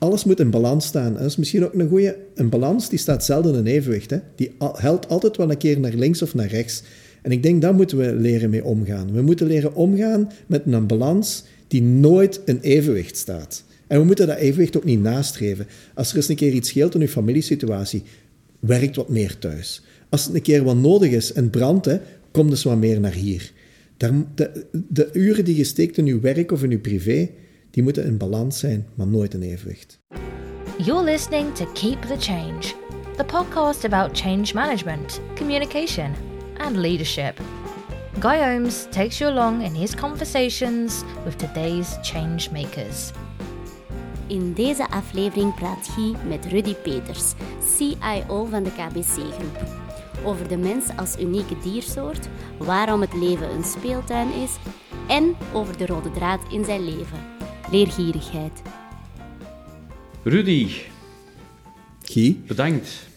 alles moet in balans staan. Dat is misschien ook een goede... Een balans, die staat zelden in evenwicht. Hè? Die helpt altijd wel een keer naar links of naar rechts. En ik denk, daar moeten we leren mee omgaan. We moeten leren omgaan met een balans die nooit in evenwicht staat. En we moeten dat evenwicht ook niet nastreven. Als er eens een keer iets scheelt in uw familiesituatie, werkt wat meer thuis. Als het een keer wat nodig is en brandt, hè, kom dus wat meer naar hier. De, de uren die je steekt in uw werk of in uw privé, die moeten in balans zijn, maar nooit in evenwicht. You're listening to Keep the Change, the podcast about change management, communication, and leadership. Guy Holmes takes you along in his conversations with today's change makers. In deze aflevering praat Guy met Rudy Peters, CIO van de KBC Groep. Over de mens als unieke diersoort, waarom het leven een speeltuin is en over de rode draad in zijn leven, leergierigheid. Rudy, Guy, bedankt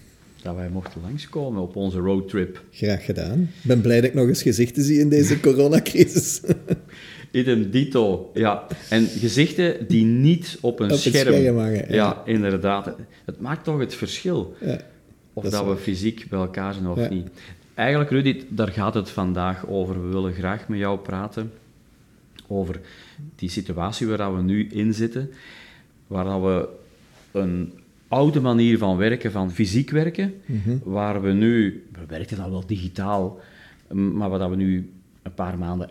dat wij mochten langskomen op onze roadtrip. graag gedaan. Ik ben blij dat ik nog eens gezichten zie in deze coronacrisis. Idem dito, ja. En gezichten die niet op een Op het scherm... scherm hangen, ja. ja. inderdaad. Het maakt toch het verschil. Ja, Of dat we waar. fysiek bij elkaar zijn of Ja. niet. Eigenlijk, Rudy, daar gaat het vandaag over. We willen graag met jou praten over die situatie waar we nu in zitten. Waar we een oude manier van werken, van fysiek werken, Mhm. waar we nu... We werken dan wel digitaal, maar waar dat we nu een paar maanden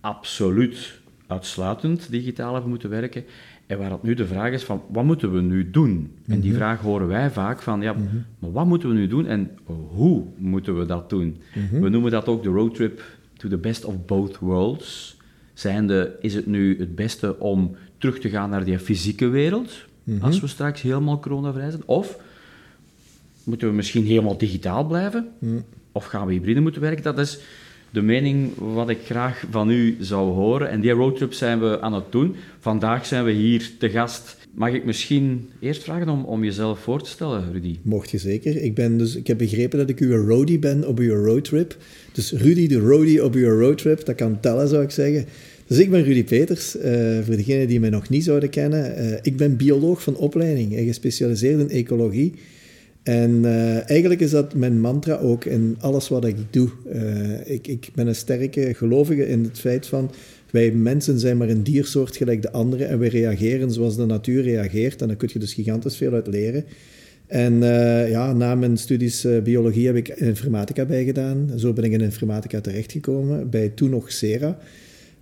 absoluut uitsluitend digitaal hebben moeten werken. En waar het nu de vraag is van, wat moeten we nu doen? En die vraag horen wij vaak van, ja, maar wat moeten we nu doen en hoe moeten we dat doen? We noemen dat ook de roadtrip to the best of both worlds. Zijnde, is het nu het beste om terug te gaan naar die fysieke wereld, als we straks helemaal coronavrij zijn? Of moeten we misschien helemaal digitaal blijven? Of gaan we hybride moeten werken? Dat is de mening wat ik graag van u zou horen. En die roadtrip zijn we aan het doen. Vandaag zijn we hier te gast. Mag ik misschien eerst vragen om, om jezelf voor te stellen, Rudy? Mocht je zeker. Ik, ben dus, ik heb begrepen dat ik uw roadie ben op uw roadtrip. Dus Rudy de roadie op uw roadtrip, dat kan tellen zou ik zeggen. Dus ik ben Rudy Peters, eh, voor degenen die mij nog niet zouden kennen. Eh, ik ben bioloog van opleiding en gespecialiseerd in ecologie. En eh, eigenlijk is dat mijn mantra ook in alles wat ik doe. Ik, ik ben een sterke gelovige in het feit van... Wij mensen zijn maar een diersoort gelijk de andere en we reageren zoals de natuur reageert. En daar kun je dus gigantisch veel uit leren. En ja, na mijn studies biologie heb ik informatica bijgedaan. Zo ben ik in informatica terechtgekomen, bij toen nog Sera.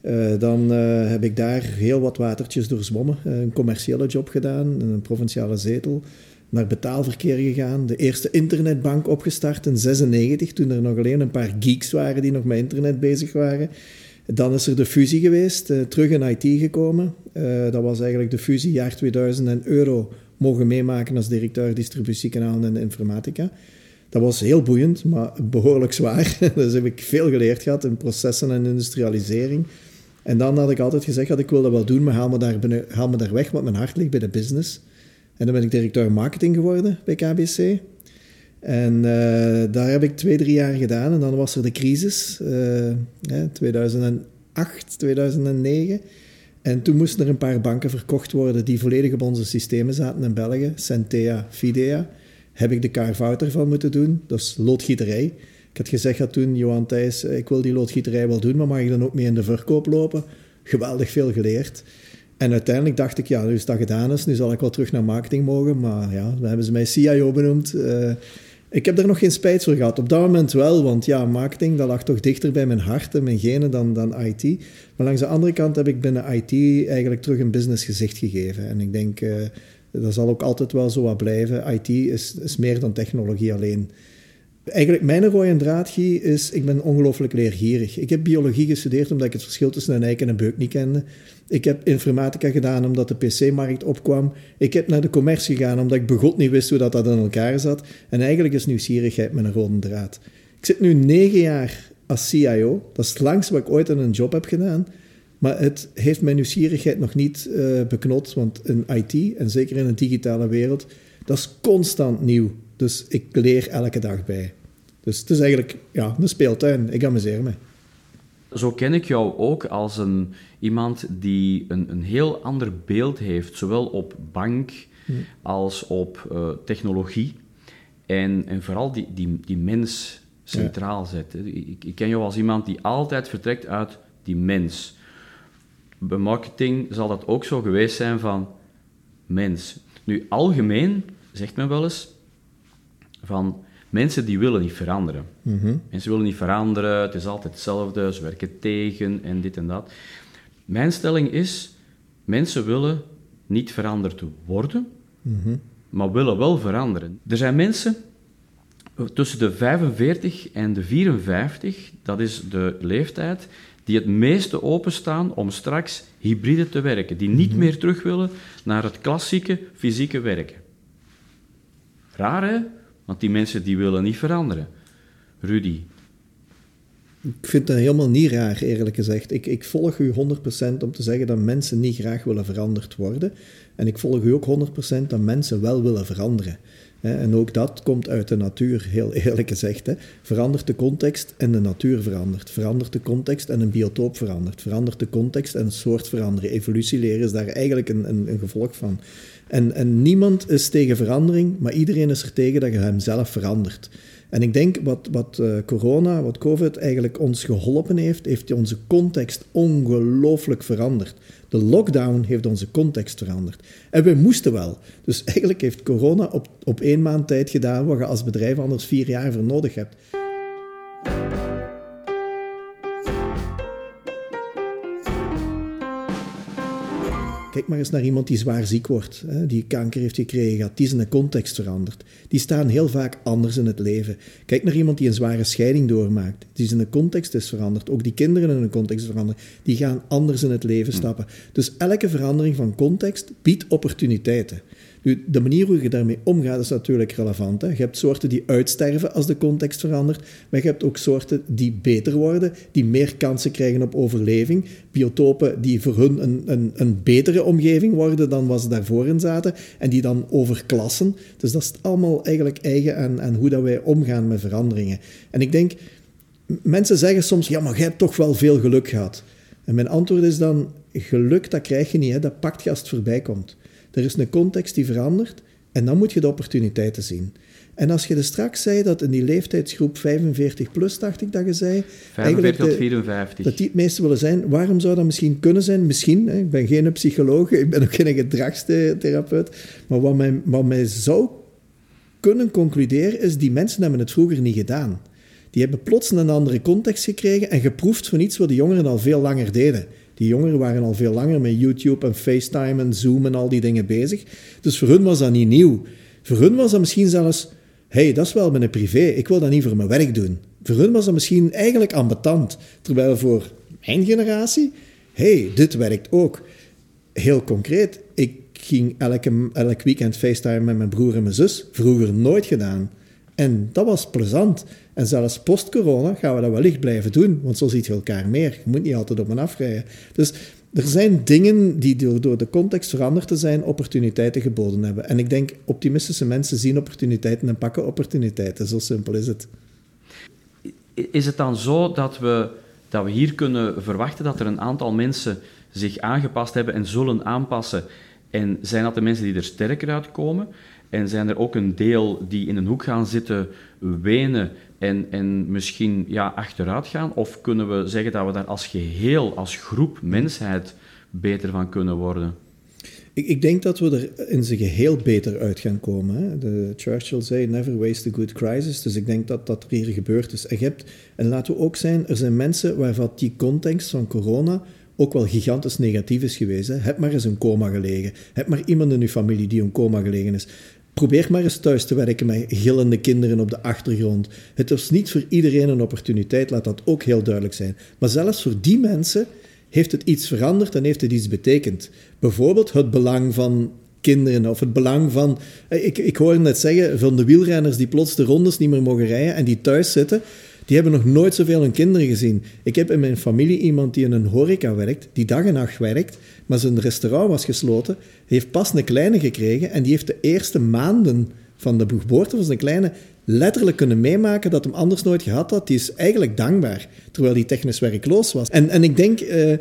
Eh, dan eh, heb ik daar heel wat watertjes doorzwommen. Eh, een commerciële job gedaan, een provinciale zetel. Naar betaalverkeer gegaan. De eerste internetbank opgestart in 96, toen er nog alleen een paar geeks waren die nog met internet bezig waren. Dan is er de fusie geweest, terug in IT gekomen. Dat was eigenlijk de fusie jaar 2000 en euro mogen meemaken als directeur distributiekanalen en informatica. Dat was heel boeiend, maar behoorlijk zwaar. dus heb ik veel geleerd gehad in processen en industrialisering. En dan had ik altijd gezegd dat ik wil dat wel doen, maar haal me daar, binnen- haal me daar weg, want mijn hart ligt bij de business. En dan ben ik directeur marketing geworden bij KBC. En eh, daar heb ik twee, drie jaar gedaan. En dan was er de crisis, hè, 2008, 2009. En toen moesten er een paar banken verkocht worden die volledig op onze systemen zaten in België. Centea, Fidea. Heb ik de carve-out ervan moeten doen. Dat is loodgieterij. Ik had gezegd dat toen, Johan Thijs, eh, ik wil die loodgieterij wel doen, maar mag ik dan ook mee in de verkoop lopen? Geweldig veel geleerd. En uiteindelijk dacht ik, ja, nu is dat gedaan is, nu zal ik wel terug naar marketing mogen. Maar ja, dan hebben ze mij CIO benoemd. Eh, ik heb er nog geen spijt voor gehad. Op dat moment wel, want ja, marketing, dat lag toch dichter bij mijn hart en mijn genen dan, dan IT. Maar langs de andere kant heb ik binnen IT eigenlijk terug een business gezicht gegeven. En ik denk, eh, dat zal ook altijd wel zo wat blijven. IT is, is meer dan technologie alleen. Eigenlijk, mijn rode draad, is... Ik ben ongelooflijk leergierig. Ik heb biologie gestudeerd omdat ik het verschil tussen een eik en een beuk niet kende. Ik heb informatica gedaan omdat de PC-markt opkwam. Ik heb naar de commercie gegaan omdat ik begot niet wist hoe dat, dat in elkaar zat. En eigenlijk is nieuwsgierigheid mijn rode draad. Ik zit nu negen jaar als CIO. Dat is het langste wat ik ooit in een job heb gedaan. Maar het heeft mijn nieuwsgierigheid nog niet eh, beknot. Want in IT, en zeker in een digitale wereld, dat is constant nieuw. Dus ik leer elke dag bij. Dus het is eigenlijk ja, een speeltuin. Ik amuseer me. Zo ken ik jou ook als een, iemand die een, een heel ander beeld heeft, zowel op bank als op uh, technologie. En, en vooral die, die, die mens centraal zet. Ik, ik ken jou als iemand die altijd vertrekt uit die mens. Bij marketing zal dat ook zo geweest zijn van mens. Nu, algemeen zegt men wel eens van mensen die willen niet veranderen. Mhm. Mensen willen niet veranderen, het is altijd hetzelfde, ze werken tegen en dit en dat. Mijn stelling is, mensen willen niet veranderd worden, Mhm. maar willen wel veranderen. Er zijn mensen tussen de 45 en de 54, dat is de leeftijd, die het meeste openstaan om straks hybride te werken, die niet meer terug willen naar het klassieke fysieke werken. Raar hè? Want die mensen die willen niet veranderen. Rudy, Ik vind dat helemaal niet raar, eerlijk gezegd. Ik, ik volg u 100% om te zeggen dat mensen niet graag willen veranderd worden. En ik volg u ook 100% dat mensen wel willen veranderen. En ook dat komt uit de natuur, heel eerlijk gezegd. Verandert de context en de natuur verandert. Verandert de context en een biotoop verandert. Verandert de context en een soort veranderen. Evolutieleren is daar eigenlijk een, een, een gevolg van. En, en niemand is tegen verandering, maar iedereen is er tegen dat je hem zelf verandert. En ik denk wat, wat eh, corona, wat COVID eigenlijk ons geholpen heeft, heeft onze context ongelooflijk veranderd. De lockdown heeft onze context veranderd. En we moesten wel. Dus eigenlijk heeft corona op, op één maand tijd gedaan wat je als bedrijf anders vier jaar voor nodig hebt. Kijk maar eens naar iemand die zwaar ziek wordt, hè, die kanker heeft gekregen, die is in een context veranderd. Die staan heel vaak anders in het leven. Kijk naar iemand die een zware scheiding doormaakt, die is in een context is veranderd. Ook die kinderen in een context veranderen, die gaan anders in het leven stappen. Dus elke verandering van context biedt opportuniteiten. De manier hoe je daarmee omgaat is natuurlijk relevant. Hè. Je hebt soorten die uitsterven als de context verandert, maar je hebt ook soorten die beter worden, die meer kansen krijgen op overleving, biotopen die voor hun een, een, een betere omgeving worden dan wat ze daarvoor in zaten, en die dan overklassen. Dus dat is allemaal eigenlijk eigen aan, hoe dat wij omgaan met veranderingen. En ik denk, mensen zeggen soms, ja, maar jij hebt toch wel veel geluk gehad. En mijn antwoord is dan, geluk, dat krijg je niet, hè. dat pakt je als het voorbij komt. Er is een context die verandert en dan moet je de opportuniteiten zien. En als je er straks zei dat in die leeftijdsgroep 45 plus, dacht ik dat je zei, 45 tot de- 54. dat die het meeste willen zijn. Waarom zou dat misschien kunnen zijn? Misschien, hè, ik ben geen psycholoog, ik ben ook geen gedragstherapeut, maar wat mij, wat mij zou kunnen concluderen is, die mensen hebben het vroeger niet gedaan. Die hebben plots een andere context gekregen en geproefd van iets wat de jongeren al veel langer deden. Die jongeren waren al veel langer met YouTube en FaceTime en Zoom en al die dingen bezig. Dus voor hun was dat niet nieuw. Voor hun was dat misschien zelfs, hey, dat is wel mijn privé, ik wil dat niet voor mijn werk doen. Voor hun was dat misschien eigenlijk ambetant. Terwijl voor mijn generatie, hey, dit werkt ook. Heel concreet, ik ging elke, elk weekend FaceTime met mijn broer en mijn zus. Vroeger nooit gedaan. En dat was plezant. En zelfs post-corona gaan we dat wellicht blijven doen, want zo ziet je elkaar meer. Je moet niet altijd op en afrijden. Dus er zijn dingen die door, door de context veranderd te zijn, opportuniteiten geboden hebben. En ik denk, optimistische mensen zien opportuniteiten en pakken opportuniteiten. Zo simpel is het. Is het dan zo dat we, dat we hier kunnen verwachten dat er een aantal mensen zich aangepast hebben en zullen aanpassen? En zijn dat de mensen die er sterker uitkomen? En zijn er ook een deel die in een hoek gaan zitten, wenen en, en misschien ja, achteruit gaan? Of kunnen we zeggen dat we daar als geheel, als groep mensheid beter van kunnen worden? Ik, denk dat we er in zijn geheel beter uit gaan komen. De Churchill zei, never waste a good crisis. Dus ik denk dat dat er hier gebeurd is. En, en laten we ook zijn, er zijn mensen waarvan die context van corona ook wel gigantisch negatief is geweest. Heb maar eens een coma gelegen. Heb maar iemand in je familie die een coma gelegen is. Probeer maar eens thuis te werken met gillende kinderen op de achtergrond. Het is niet voor iedereen een opportuniteit, laat dat ook heel duidelijk zijn. Maar zelfs voor die mensen heeft het iets veranderd en heeft het iets betekend. Bijvoorbeeld het belang van kinderen of het belang van... Ik, ik hoorde net zeggen, van de wielrenners die plots de rondes niet meer mogen rijden en die thuis zitten, die hebben nog nooit zoveel hun kinderen gezien. Ik heb in mijn familie iemand die in een horeca werkt, die dag en nacht werkt, maar zijn restaurant was gesloten, heeft pas een kleine gekregen en die heeft de eerste maanden van de geboorte van zijn kleine letterlijk kunnen meemaken dat hem anders nooit gehad had. Die is eigenlijk dankbaar, terwijl hij technisch werkloos was. En, en ik denk... eh,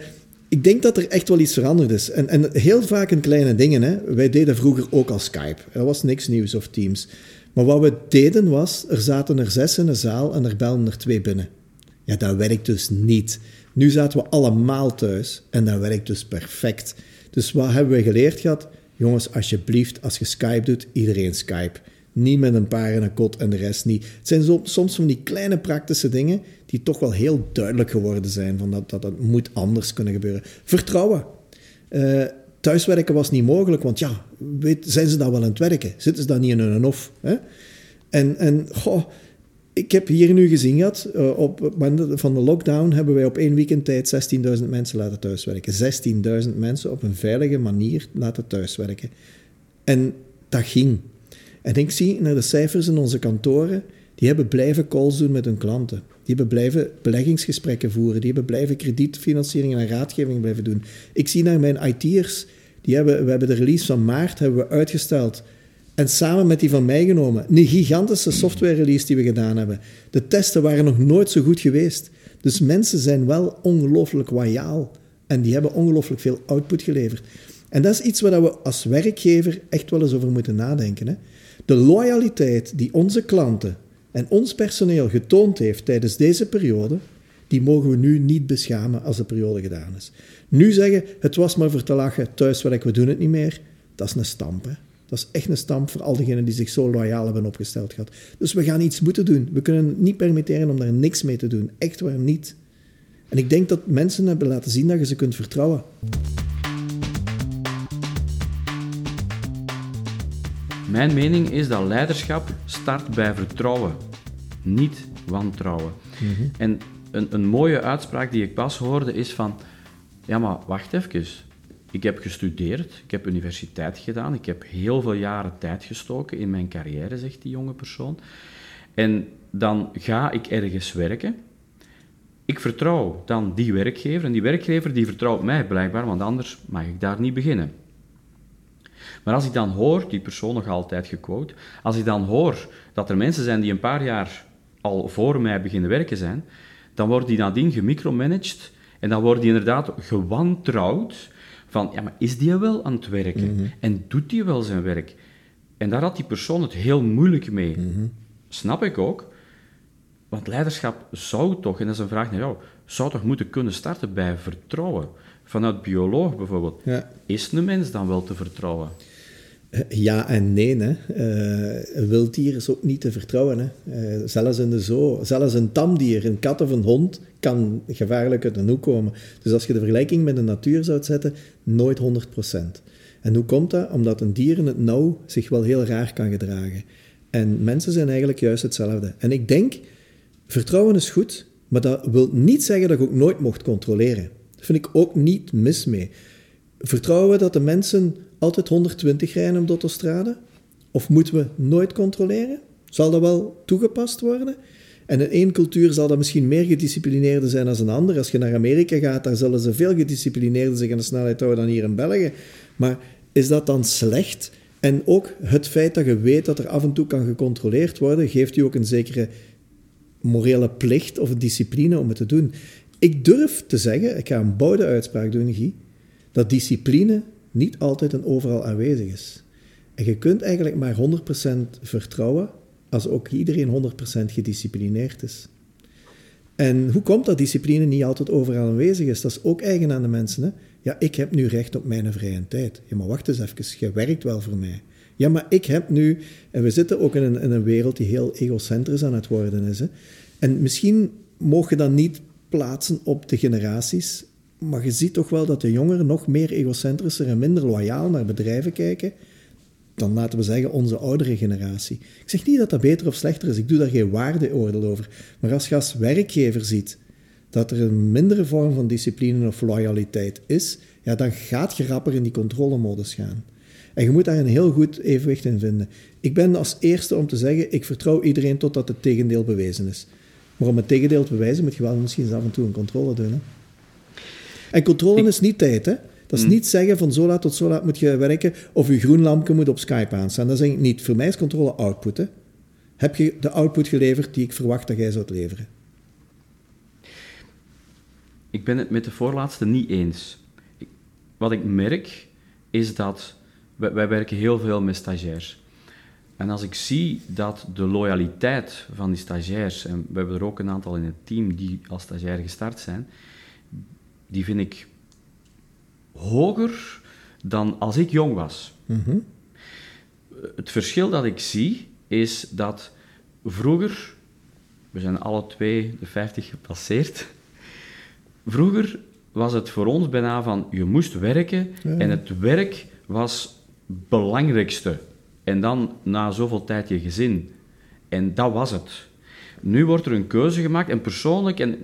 ik denk dat er echt wel iets veranderd is. En, en heel vaak in kleine dingen. Hè. Wij deden vroeger ook al Skype. Er was niks nieuws of Teams. Maar wat we deden was, er zaten er zes in een zaal en er belden er twee binnen. Ja, dat werkt dus niet. Nu zaten we allemaal thuis en dat werkt dus perfect. Dus wat hebben we geleerd gehad? Jongens, alsjeblieft, als je Skype doet, iedereen Skype. Niet met een paar in een kot en de rest niet. Het zijn zo, soms van die kleine praktische dingen die toch wel heel duidelijk geworden zijn. Van dat, dat, moet anders kunnen gebeuren. Vertrouwen. Eh, thuiswerken was niet mogelijk, want ja, weet, zijn ze dan wel aan het werken? Zitten ze dan niet in hun hof? Hè? En, en goh, ik heb hier nu gezien het moment van de lockdown hebben wij op één weekend tijd 16.000 mensen laten thuiswerken. 16.000 mensen op een veilige manier laten thuiswerken. En dat ging. En ik zie naar de cijfers in onze kantoren, die hebben blijven calls doen met hun klanten. Die hebben blijven beleggingsgesprekken voeren. Die hebben blijven kredietfinanciering en raadgeving blijven doen. Ik zie naar mijn IT'ers, die hebben, we hebben de release van maart hebben we uitgesteld. En samen met die van mij genomen. Een gigantische software release die we gedaan hebben. De testen waren nog nooit zo goed geweest. Dus mensen zijn wel ongelooflijk loyaal. En die hebben ongelooflijk veel output geleverd. En dat is iets waar we als werkgever echt wel eens over moeten nadenken. Hè? De loyaliteit die onze klanten en ons personeel getoond heeft tijdens deze periode, die mogen we nu niet beschamen als de periode gedaan is. Nu zeggen, het was maar voor te lachen, thuiswerk, we doen het niet meer, dat is een stamp. Hè? Dat is echt een stamp voor al diegenen die zich zo loyaal hebben opgesteld gehad. Dus we gaan iets moeten doen. We kunnen niet permitteren om daar niks mee te doen. Echt waar niet. En ik denk dat mensen hebben laten zien dat je ze kunt vertrouwen. Mijn mening is dat leiderschap start bij vertrouwen, niet wantrouwen. En een, een mooie uitspraak die ik pas hoorde is van, ja maar wacht even, ik heb gestudeerd, ik heb universiteit gedaan, ik heb heel veel jaren tijd gestoken in mijn carrière, zegt die jonge persoon. En dan ga ik ergens werken. Ik vertrouw dan die werkgever en die werkgever die vertrouwt mij blijkbaar, want anders mag ik daar niet beginnen. Maar als ik dan hoor, die persoon nog altijd gequote, als ik dan hoor dat er mensen zijn die een paar jaar al voor mij beginnen werken zijn, dan wordt die nadien gemicromanaged en dan wordt die inderdaad gewantrouwd van, ja, maar is die wel aan het werken? En doet die wel zijn werk? En daar had die persoon het heel moeilijk mee. Snap ik ook. Want leiderschap zou toch, en dat is een vraag naar jou, zou toch moeten kunnen starten bij vertrouwen? Vanuit bioloog bijvoorbeeld. Ja. Is een mens dan wel te vertrouwen? Ja en nee. Hè. Eh, een is ook niet te vertrouwen. Hè. Eh, zelfs in de zoo, zelfs een tamdier, een kat of een hond, kan gevaarlijk uit een hoek komen. Dus als je de vergelijking met de natuur zou zetten, nooit 100%. En hoe komt dat? Omdat een dier in het nauw zich wel heel raar kan gedragen. En mensen zijn eigenlijk juist hetzelfde. En ik denk, vertrouwen is goed, maar dat wil niet zeggen dat je ook nooit mocht controleren. Dat vind ik ook niet mis mee. Vertrouwen we dat de mensen altijd 120 rijden op de autostrade? Of moeten we nooit controleren? Zal dat wel toegepast worden? En in één cultuur zal dat misschien meer gedisciplineerder zijn dan een ander. Als je naar Amerika gaat, daar zullen ze veel gedisciplineerder zich aan de snelheid houden dan hier in België. Maar is dat dan slecht? En ook het feit dat je weet dat er af en toe kan gecontroleerd worden, geeft je ook een zekere morele plicht of discipline om het te doen. Ik durf te zeggen, ik ga een bouwde uitspraak doen, Guy, dat discipline niet altijd en overal aanwezig is. En je kunt eigenlijk maar 100% vertrouwen als ook iedereen 100% gedisciplineerd is. En hoe komt dat discipline niet altijd overal aanwezig is? Dat is ook eigen aan de mensen. Hè? Ja, ik heb nu recht op mijn vrije tijd. Ja, maar wacht eens even, je werkt wel voor mij. Ja, maar ik heb nu... En we zitten ook in een, in een wereld die heel egocentrisch aan het worden is. Hè? En misschien mogen je dan niet plaatsen op de generaties, maar je ziet toch wel dat de jongeren nog meer egocentrischer en minder loyaal naar bedrijven kijken dan, laten we zeggen, onze oudere generatie. Ik zeg niet dat dat beter of slechter is, ik doe daar geen waardeoordeel over. Maar als je als werkgever ziet dat er een mindere vorm van discipline of loyaliteit is, ja, dan gaat je rapper in die controlemodus gaan. En je moet daar een heel goed evenwicht in vinden. Ik ben als eerste om te zeggen, ik vertrouw iedereen totdat het tegendeel bewezen is. Maar om het tegendeel te bewijzen, moet je wel misschien af en toe een controle doen. Hè? En controle is niet tijd, hè? Dat is niet zeggen van zo laat tot zo laat moet je werken of je groen lampje moet op Skype aanstaan. Dat is eigenlijk niet. Voor mij is controle output. Hè? Heb je de output geleverd die ik verwacht dat jij zou leveren? Ik ben het met de voorlaatste niet eens. wat ik merk, is dat wij, wij werken heel veel met stagiairs. En als ik zie dat de loyaliteit van die stagiairs, en we hebben er ook een aantal in het team die als stagiair gestart zijn, die vind ik hoger dan als ik jong was. Mhm. Het verschil dat ik zie is dat vroeger, we zijn alle twee de 50 gepasseerd, vroeger was het voor ons bijna van je moest werken en het werk was belangrijkste. En dan na zoveel tijd je gezin. En dat was het. Nu wordt er een keuze gemaakt en persoonlijk, en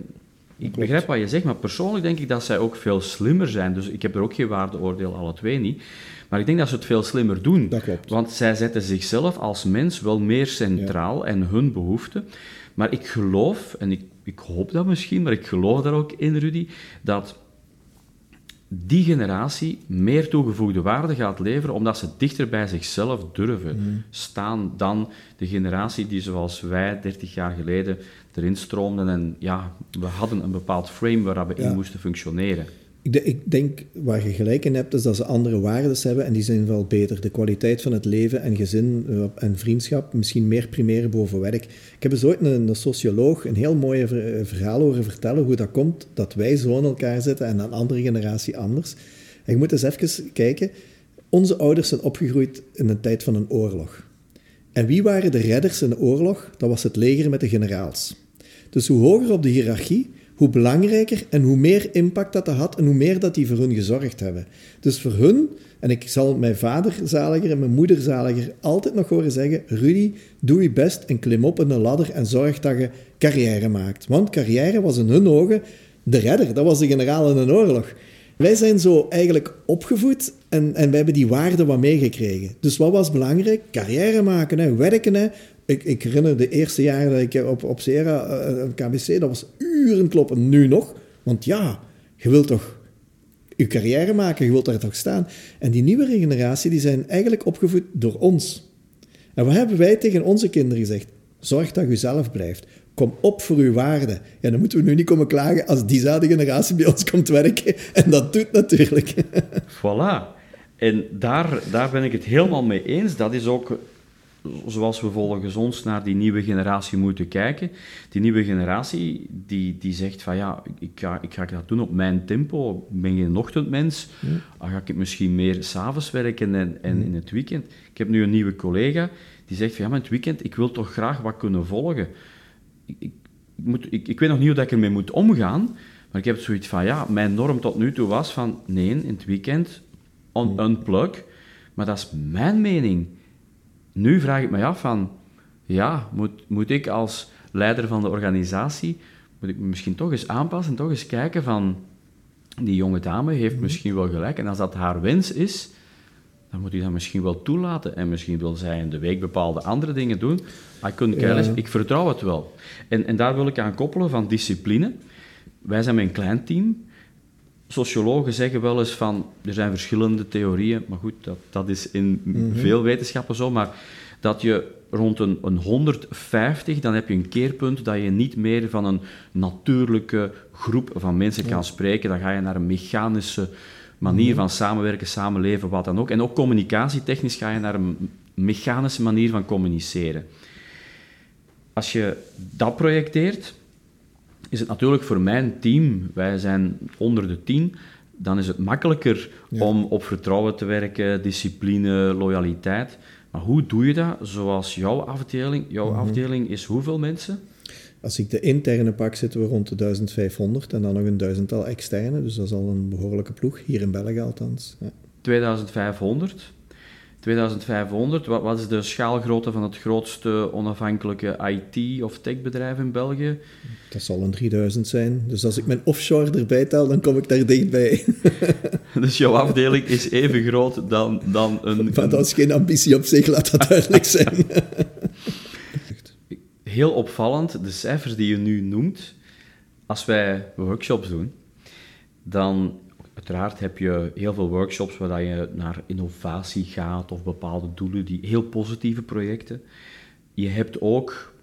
ik begrijp wat je zegt, maar persoonlijk denk ik dat zij ook veel slimmer zijn. Dus ik heb er ook geen waardeoordeel, alle twee niet. Maar ik denk dat ze het veel slimmer doen. Dat klopt. Want zij zetten zichzelf als mens wel meer centraal en hun behoeften. Maar ik geloof, en ik, ik hoop dat misschien, maar ik geloof daar ook in, Rudy, dat die generatie meer toegevoegde waarde gaat leveren, omdat ze dichter bij zichzelf durven Mm. staan dan de generatie die zoals wij 30 jaar geleden erin stroomden en ja, we hadden een bepaald frame waar we Ja. in moesten functioneren. Ik, ik denk waar je gelijk in hebt, is dat ze andere waarden hebben en die zijn wel beter. De kwaliteit van het leven en gezin eh, en vriendschap misschien meer primeren boven werk. Ik heb eens ooit een, socioloog een heel mooi eh, verhaal horen vertellen hoe dat komt dat wij zo in elkaar zitten en een andere generatie anders. En je moet eens even kijken. Onze ouders zijn opgegroeid in een tijd van een oorlog. En wie waren de redders in de oorlog? Dat was het leger met de generaals. Dus hoe hoger op de hiërarchie, hoe belangrijker en hoe meer impact dat, dat had en hoe meer dat die voor hun gezorgd hebben. Dus voor hun, en ik zal mijn vader zaliger en mijn moeder zaliger altijd nog horen zeggen, Rudy, doe je best en klim op in een ladder en zorg dat je carrière maakt. Want carrière was in hun ogen de redder, dat was de generaal in een oorlog. Wij zijn zo eigenlijk opgevoed en, en wij hebben die waarden wat meegekregen. Dus wat was belangrijk? Carrière maken, werken. Ik, ik herinner de eerste jaren dat ik op, op Sera, eh, op KBC, dat was uren kloppen. Nu nog. Want ja, je wilt toch je carrière maken, je wilt daar toch staan. En die nieuwe generatie, die zijn eigenlijk opgevoed door ons. En wat hebben wij tegen onze kinderen gezegd? Zorg dat je zelf blijft. Kom op voor uw waarde. Ja, dan moeten we nu niet komen klagen als diezelfde generatie bij ons komt werken. En dat doet natuurlijk. Voilà. En daar, daar ben ik het helemaal mee eens. Dat is ook zoals we volgens ons naar die nieuwe generatie moeten kijken. Die nieuwe generatie die, die zegt van ja, ik ga, ik ga dat doen op mijn tempo. Ik ben geen ochtendmens. Dan ga ik misschien meer s'avonds werken en, en in het weekend. Ik heb nu een nieuwe collega die zegt van ja, maar in het weekend, ik wil toch graag wat kunnen volgen. Ik, ik, moet, ik, ik weet nog niet hoe dat ik ermee moet omgaan, maar ik heb zoiets van ja, mijn norm tot nu toe was van nee, in het weekend on, unplug. Maar dat is mijn mening. Nu vraag ik me af van, ja, moet, moet ik als leider van de organisatie, moet ik me misschien toch eens aanpassen en toch eens kijken van, die jonge dame heeft misschien wel gelijk. En als dat haar wens is, dan moet ik dat misschien wel toelaten. En misschien wil zij in de week bepaalde andere dingen doen. I couldn't care less. Ik vertrouw het wel. En, en daar wil ik aan koppelen van discipline. Wij zijn een klein team. Sociologen zeggen wel eens van, er zijn verschillende theorieën, maar goed, dat, dat is in veel wetenschappen zo, maar dat je rond een, een 150, dan heb je een keerpunt dat je niet meer van een natuurlijke groep van mensen kan spreken. Dan ga je naar een mechanische manier van samenwerken, samenleven, wat dan ook. En ook communicatietechnisch ga je naar een mechanische manier van communiceren. Als je dat projecteert, is het natuurlijk voor mijn team, wij zijn onder de tien, dan is het makkelijker om op vertrouwen te werken, discipline, loyaliteit. Maar hoe doe je dat zoals jouw afdeling? Jouw afdeling is hoeveel mensen? Als ik de interne pak, zitten we rond de 1500 en dan nog een duizendtal externe. Dus dat is al een behoorlijke ploeg, hier in België althans. Ja. 2500. 2500, wat, wat is de schaalgrootte van het grootste onafhankelijke IT- of techbedrijf in België? Dat zal een 3000 zijn. Dus als ik mijn offshore erbij tel, dan kom ik daar dichtbij. Dus jouw afdeling is even groot dan, dan een... Maar dat is geen ambitie op zich, laat dat duidelijk zijn. heel opvallend, de cijfers die je nu noemt, als wij workshops doen, dan uiteraard heb je heel veel workshops waar je naar innovatie gaat of bepaalde doelen, die heel positieve projecten. je hebt ook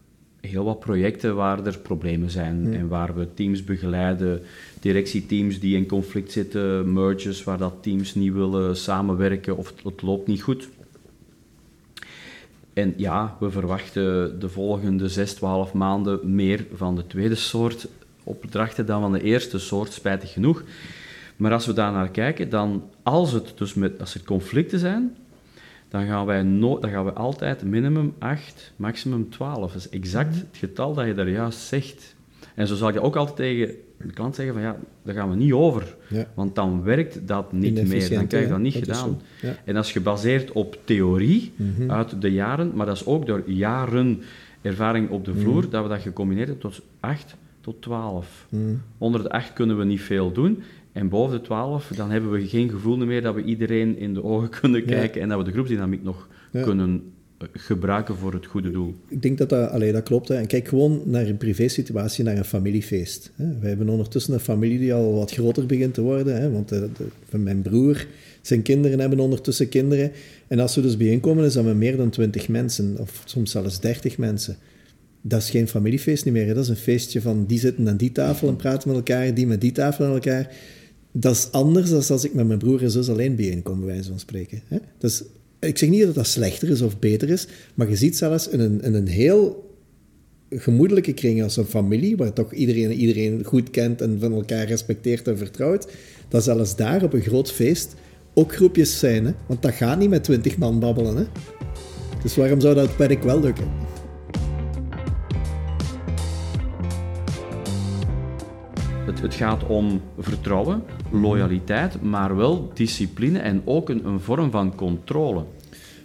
heel wat projecten waar er problemen zijn en waar we teams begeleiden, directieteams die in conflict zitten, merges waar dat teams niet willen samenwerken of het loopt niet goed. En ja, we verwachten de volgende 6, 12 maanden meer van de tweede soort opdrachten dan van de eerste soort, spijtig genoeg. Maar als we daar naar kijken, dan als, het dus met, als er conflicten zijn, dan gaan, wij no dan gaan we altijd minimum 8, maximum 12. Dat is exact mhm. het getal dat je daar juist zegt. En zo zal je ook altijd tegen de klant zeggen van ja, daar gaan we niet over. Want dan werkt dat niet meer. Dan krijg je dat niet gedaan. En dat is gebaseerd op theorie mhm. uit de jaren, maar dat is ook door jaren ervaring op de mhm. vloer, dat we dat gecombineerd hebben tot 8 tot 12. Onder de 8 kunnen we niet veel doen. En boven de 12, dan hebben we geen gevoel meer dat we iedereen in de ogen kunnen kijken en dat we de groepsdynamiek nog kunnen eh, gebruiken voor het goede doel. Ik denk dat dat, allee, dat klopt. Hè. En kijk gewoon naar een privésituatie, naar een familiefeest. Hè. We hebben ondertussen een familie die al wat groter begint te worden. Hè, want de, de, mijn broer, zijn kinderen hebben ondertussen kinderen. En als we dus bijeenkomen, is dat met meer dan 20 mensen, of soms zelfs 30 mensen. Dat is geen familiefeest niet meer. Dat is een feestje van die zitten aan die tafel en praten met elkaar, die met die tafel met elkaar dat is anders dan als ik met mijn broer en zus alleen bijeenkom, bij wijze van spreken. Hè? Dus ik zeg niet dat dat slechter is of beter is, maar je ziet zelfs in een, een heel gemoedelijke kring als een familie, waar toch iedereen iedereen goed kent en van elkaar respecteert en vertrouwt, dat zelfs daar op een groot feest ook groepjes zijn. Hè? Want dat gaat niet met twintig man babbelen. Hè? Dus waarom zou dat werk wel lukken? Het, gaat om vertrouwen, loyaliteit, maar wel discipline en ook een, een vorm van controle.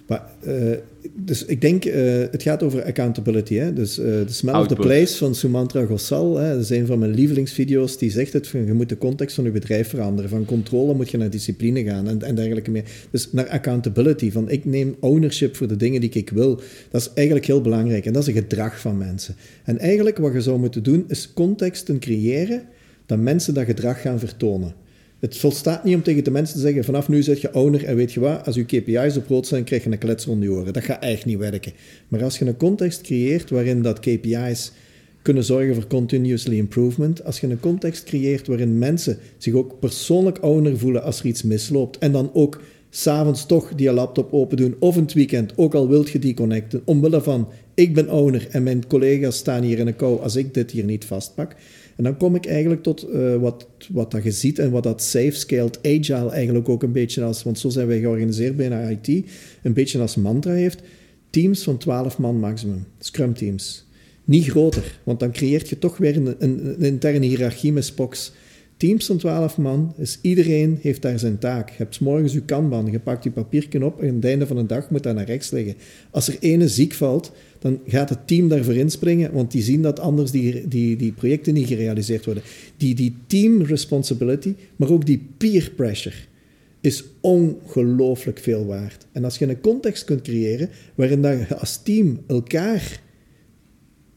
Maar, uh, dus ik denk, uh, het gaat over accountability. Hè? Dus uh, The Smell Output. of the Place van Sumantra Gosal, hè? dat is een van mijn lievelingsvideo's, die zegt het, van, je moet de context van je bedrijf veranderen. Van controle moet je naar discipline gaan en, en dergelijke meer. Dus naar accountability, van ik neem ownership voor de dingen die ik wil. Dat is eigenlijk heel belangrijk en dat is een gedrag van mensen. En eigenlijk wat je zou moeten doen, is contexten creëren dat mensen dat gedrag gaan vertonen. Het volstaat niet om tegen de mensen te zeggen: vanaf nu zit je owner en weet je wat, als je KPI's op rood zijn, krijg je een klets rond je oren. Dat gaat echt niet werken. Maar als je een context creëert waarin dat KPI's kunnen zorgen voor continuously improvement, als je een context creëert waarin mensen zich ook persoonlijk owner voelen als er iets misloopt en dan ook s'avonds toch die laptop open doen of een weekend, ook al wilt je die connecten, omwille van ik ben owner en mijn collega's staan hier in een kou als ik dit hier niet vastpak, en dan kom ik eigenlijk tot uh, wat, wat dat je ziet en wat dat safe scaled agile eigenlijk ook een beetje als, want zo zijn wij georganiseerd bij IT, een beetje als mantra heeft. Teams van 12 man maximum, scrum teams. Niet groter, want dan creëert je toch weer een, een, een interne hiërarchie met spoks. Teams van 12 man, dus iedereen heeft daar zijn taak. Je hebt morgens je kanban, je pakt je papiertje op en aan het einde van de dag moet dat naar rechts liggen. Als er ene ziek valt, dan gaat het team daarvoor inspringen, want die zien dat anders die, die, die projecten niet gerealiseerd worden. Die, die team responsibility, maar ook die peer pressure, is ongelooflijk veel waard. En als je een context kunt creëren waarin je als team elkaar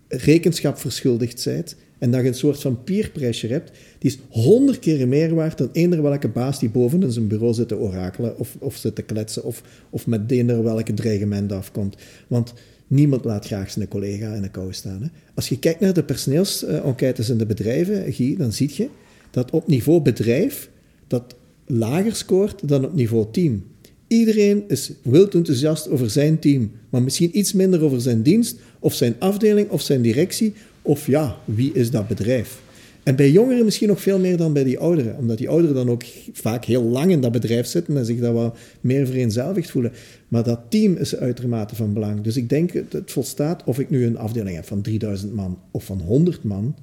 rekenschap verschuldigd bent en dat je een soort van peer pressure hebt, die is honderd keer meer waard dan eender welke baas die boven in zijn bureau zit te orakelen of, of zit te kletsen of, of met eender welke dreigement afkomt. Want Niemand laat graag zijn collega in de kou staan. Hè. Als je kijkt naar de personeelsenquêtes in de bedrijven, Guy, dan zie je dat op niveau bedrijf dat lager scoort dan op niveau team. Iedereen is wild enthousiast over zijn team, maar misschien iets minder over zijn dienst, of zijn afdeling, of zijn directie, of ja, wie is dat bedrijf? En bij jongeren misschien nog veel meer dan bij die ouderen, omdat die ouderen dan ook vaak heel lang in dat bedrijf zitten en zich daar wat meer vereenzelvigd voelen. Maar dat team is uitermate van belang. Dus ik denk dat het volstaat of ik nu een afdeling heb van 3000 man of van 100 man,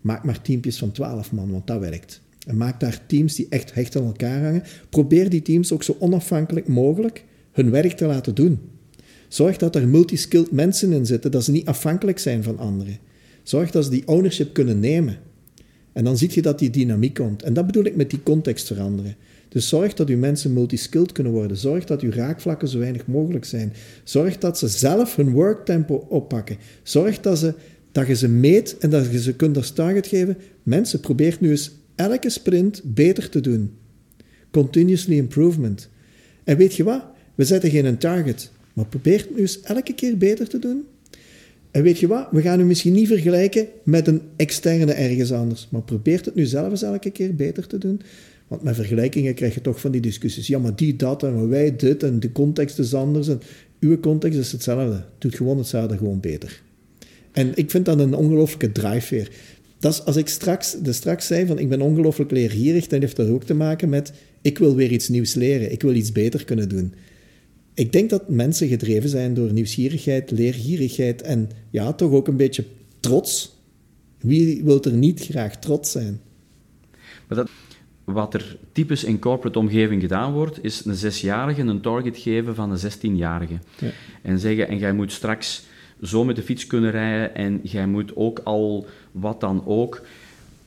maak maar teampjes van 12 man, want dat werkt. En maak daar teams die echt hecht aan elkaar hangen. Probeer die teams ook zo onafhankelijk mogelijk hun werk te laten doen. Zorg dat er multiskilled mensen in zitten, dat ze niet afhankelijk zijn van anderen. Zorg dat ze die ownership kunnen nemen. En dan zie je dat die dynamiek komt. En dat bedoel ik met die context veranderen. Dus zorg dat uw mensen multiskilled kunnen worden. Zorg dat uw raakvlakken zo weinig mogelijk zijn. Zorg dat ze zelf hun worktempo oppakken. Zorg dat, ze, dat je ze meet en dat je ze kunt als target geven. Mensen, probeer nu eens elke sprint beter te doen. Continuously improvement. En weet je wat? We zetten geen target, maar probeer het nu eens elke keer beter te doen. En weet je wat? We gaan u misschien niet vergelijken met een externe ergens anders. Maar probeer het nu zelf eens elke keer beter te doen. Want met vergelijkingen krijg je toch van die discussies. Ja, maar die dat en wij dit en de context is anders. En uw context is hetzelfde. Doet gewoon hetzelfde, gewoon beter. En ik vind dat een ongelooflijke drive weer. Dat is, als ik straks, de straks zei van ik ben ongelooflijk leergierig, dan heeft dat ook te maken met ik wil weer iets nieuws leren. Ik wil iets beter kunnen doen. Ik denk dat mensen gedreven zijn door nieuwsgierigheid, leergierigheid en ja, toch ook een beetje trots. Wie wil er niet graag trots zijn? Maar dat, wat er typisch in corporate omgeving gedaan wordt, is een zesjarige een target geven van een zestienjarige. Ja. En zeggen, en jij moet straks zo met de fiets kunnen rijden en jij moet ook al wat dan ook.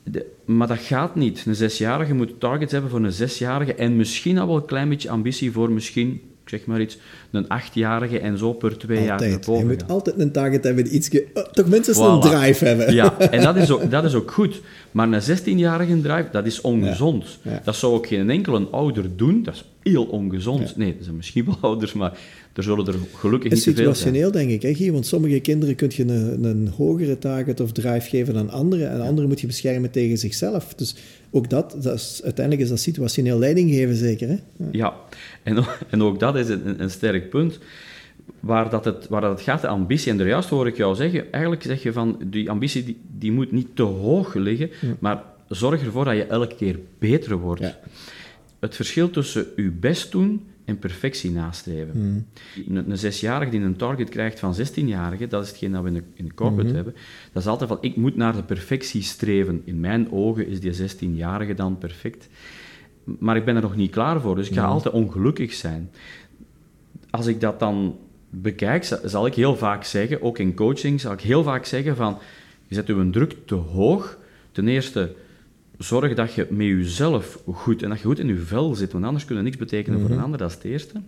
De, maar dat gaat niet. Een zesjarige moet targets hebben voor een zesjarige en misschien al wel een klein beetje ambitie voor misschien zeg maar iets, een achtjarige en zo per twee altijd. jaar Je moet altijd een target hebben die iets... Oh, toch minstens een drive hebben. Ja, en dat is ook, dat is ook goed. Maar een 16-jarige drive, dat is ongezond. Dat zou ook geen enkele ouder doen. Dat is heel ongezond. Nee, dat zijn misschien wel ouders, maar er zullen er gelukkig niet te veel zijn. situationeel, denk ik. Hè, Want sommige kinderen kun je een, een hogere target of drive geven dan anderen. En anderen moet je beschermen tegen zichzelf. Dus ook dat, dat is, uiteindelijk is dat situationeel leiding geven, zeker. Hè? Ja, ja. En, en ook dat is een, een sterk punt. Waar dat, het, waar dat het gaat, de ambitie, en daar juist hoor ik jou zeggen, eigenlijk zeg je van, die ambitie die, die moet niet te hoog liggen, maar zorg ervoor dat je elke keer beter wordt. Ja. Het verschil tussen je best doen en perfectie nastreven. Mm. Een, een, zesjarige die een target krijgt van 16-jarige, dat is hetgeen dat we in de, in de corporate mm-hmm. hebben, dat is altijd van, ik moet naar de perfectie streven. In mijn ogen is die 16-jarige dan perfect. Maar ik ben er nog niet klaar voor, dus ik ga mm. altijd ongelukkig zijn. Als ik dat dan bekijk, zal ik heel vaak zeggen, ook in coaching, zal ik heel vaak zeggen van, je zet een druk te hoog. Ten eerste, zorg dat je met jezelf goed en dat je goed in je vel zit, want anders kun je niks betekenen voor een mhm. ander, dat is het eerste.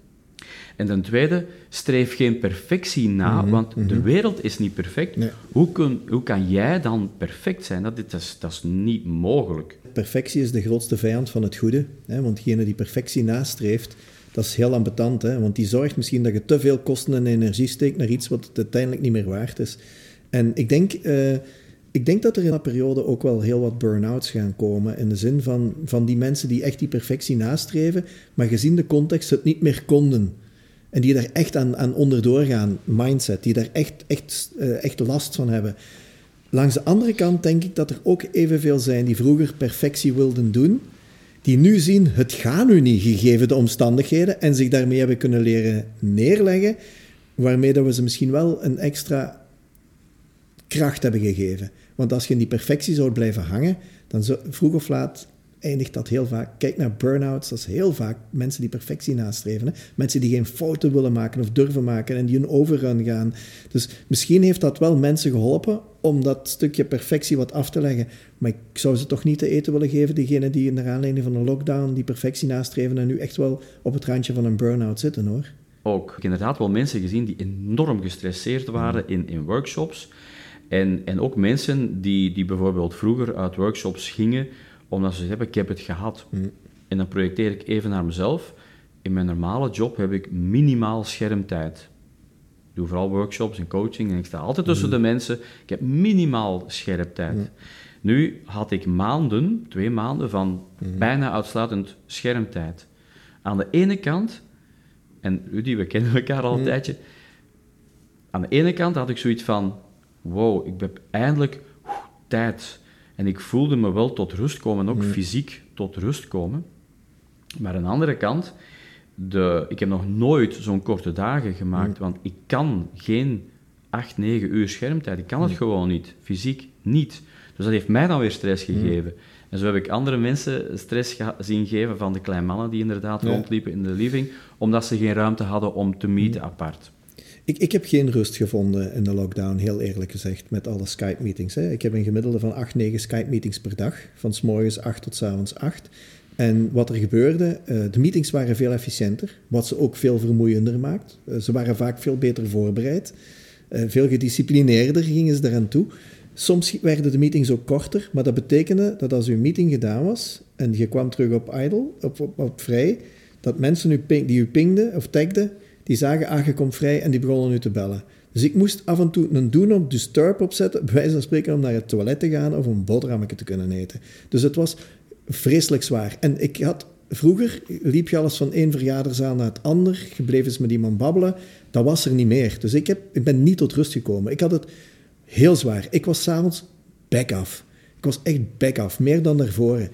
En ten tweede, streef geen perfectie na, mhm, want de mhm. wereld is niet perfect. Hoe, kun, hoe kan jij dan perfect zijn? Dat, dat, is, dat is niet mogelijk. Perfectie is de grootste vijand van het goede, hè? want degene die perfectie nastreeft, dat is heel ambetant, hè? want die zorgt misschien dat je te veel kosten en energie steekt naar iets wat het uiteindelijk niet meer waard is. En ik denk... Uh, ik denk dat er in dat periode ook wel heel wat burn-outs gaan komen. In de zin van, van die mensen die echt die perfectie nastreven, maar gezien de context het niet meer konden. En die daar echt aan, aan onderdoor gaan, mindset, die daar echt, echt, uh, echt last van hebben. Langs de andere kant denk ik dat er ook evenveel zijn die vroeger perfectie wilden doen, die nu zien, het gaat nu niet, gegeven de omstandigheden, en zich daarmee hebben kunnen leren neerleggen, waarmee dat we ze misschien wel een extra kracht hebben gegeven. Want als je in die perfectie zou blijven hangen, dan zo, vroeg of laat eindigt dat heel vaak. Kijk naar burn-outs, dat is heel vaak mensen die perfectie nastreven. Hè? Mensen die geen fouten willen maken of durven maken en die een overrun gaan. Dus misschien heeft dat wel mensen geholpen om dat stukje perfectie wat af te leggen. Maar ik zou ze toch niet te eten willen geven, diegenen die in de aanleiding van een lockdown die perfectie nastreven en nu echt wel op het randje van een burn-out zitten hoor. Ook. Ik heb inderdaad wel mensen gezien die enorm gestresseerd waren in, in workshops en, en ook mensen die, die bijvoorbeeld vroeger uit workshops gingen, omdat ze hebben, ik heb het gehad. Mm. En dan projecteer ik even naar mezelf. In mijn normale job heb ik minimaal schermtijd. Ik doe vooral workshops en coaching en ik sta altijd tussen mm. de mensen. Ik heb minimaal schermtijd. Mm. Nu had ik maanden, twee maanden, van bijna uitsluitend schermtijd. Aan de ene kant, en Rudy, we kennen elkaar al een tijdje. Aan de ene kant had ik zoiets van, wow, ik heb eindelijk tijd. En ik voelde me wel tot rust komen, ook fysiek tot rust komen. Maar aan de andere kant, de, ik heb nog nooit zo'n korte dagen gemaakt, want ik kan geen 8, 9 uur schermtijd. Ik kan het gewoon niet, fysiek niet. Dus dat heeft mij dan weer stress gegeven. En zo heb ik andere mensen stress zien geven van de kleine mannen die inderdaad rondliepen in de living, omdat ze geen ruimte hadden om te meeten apart. Ik, ik heb geen rust gevonden in de lockdown, heel eerlijk gezegd, met alle Skype-meetings. Ik heb een gemiddelde van 8, 9 Skype-meetings per dag, van s morgens 8 tot s avonds 8. En wat er gebeurde, uh, de meetings waren veel efficiënter, wat ze ook veel vermoeiender maakt. Uh, ze waren vaak veel beter voorbereid, uh, veel gedisciplineerder gingen ze eraan toe. Soms werden de meetings ook korter, maar dat betekende dat als uw meeting gedaan was en je kwam terug op idle, op, op, vrij, dat mensen die u pingden of tagden, die zagen, ah, je komt vrij en die begonnen nu te bellen. Dus ik moest af en toe een doen op disturb opzetten, bij wijze van spreken om naar het toilet te gaan of een boterhammetje te kunnen eten. Dus het was vreselijk zwaar. En ik had, vroeger liep je alles van één verjaardagszaal naar het ander, gebleven is met iemand babbelen, dat was er niet meer. Dus ik, heb, ik ben niet tot rust gekomen. Ik had het heel zwaar. Ik was s'avonds back af. Ik was echt back af, meer dan daarvoor.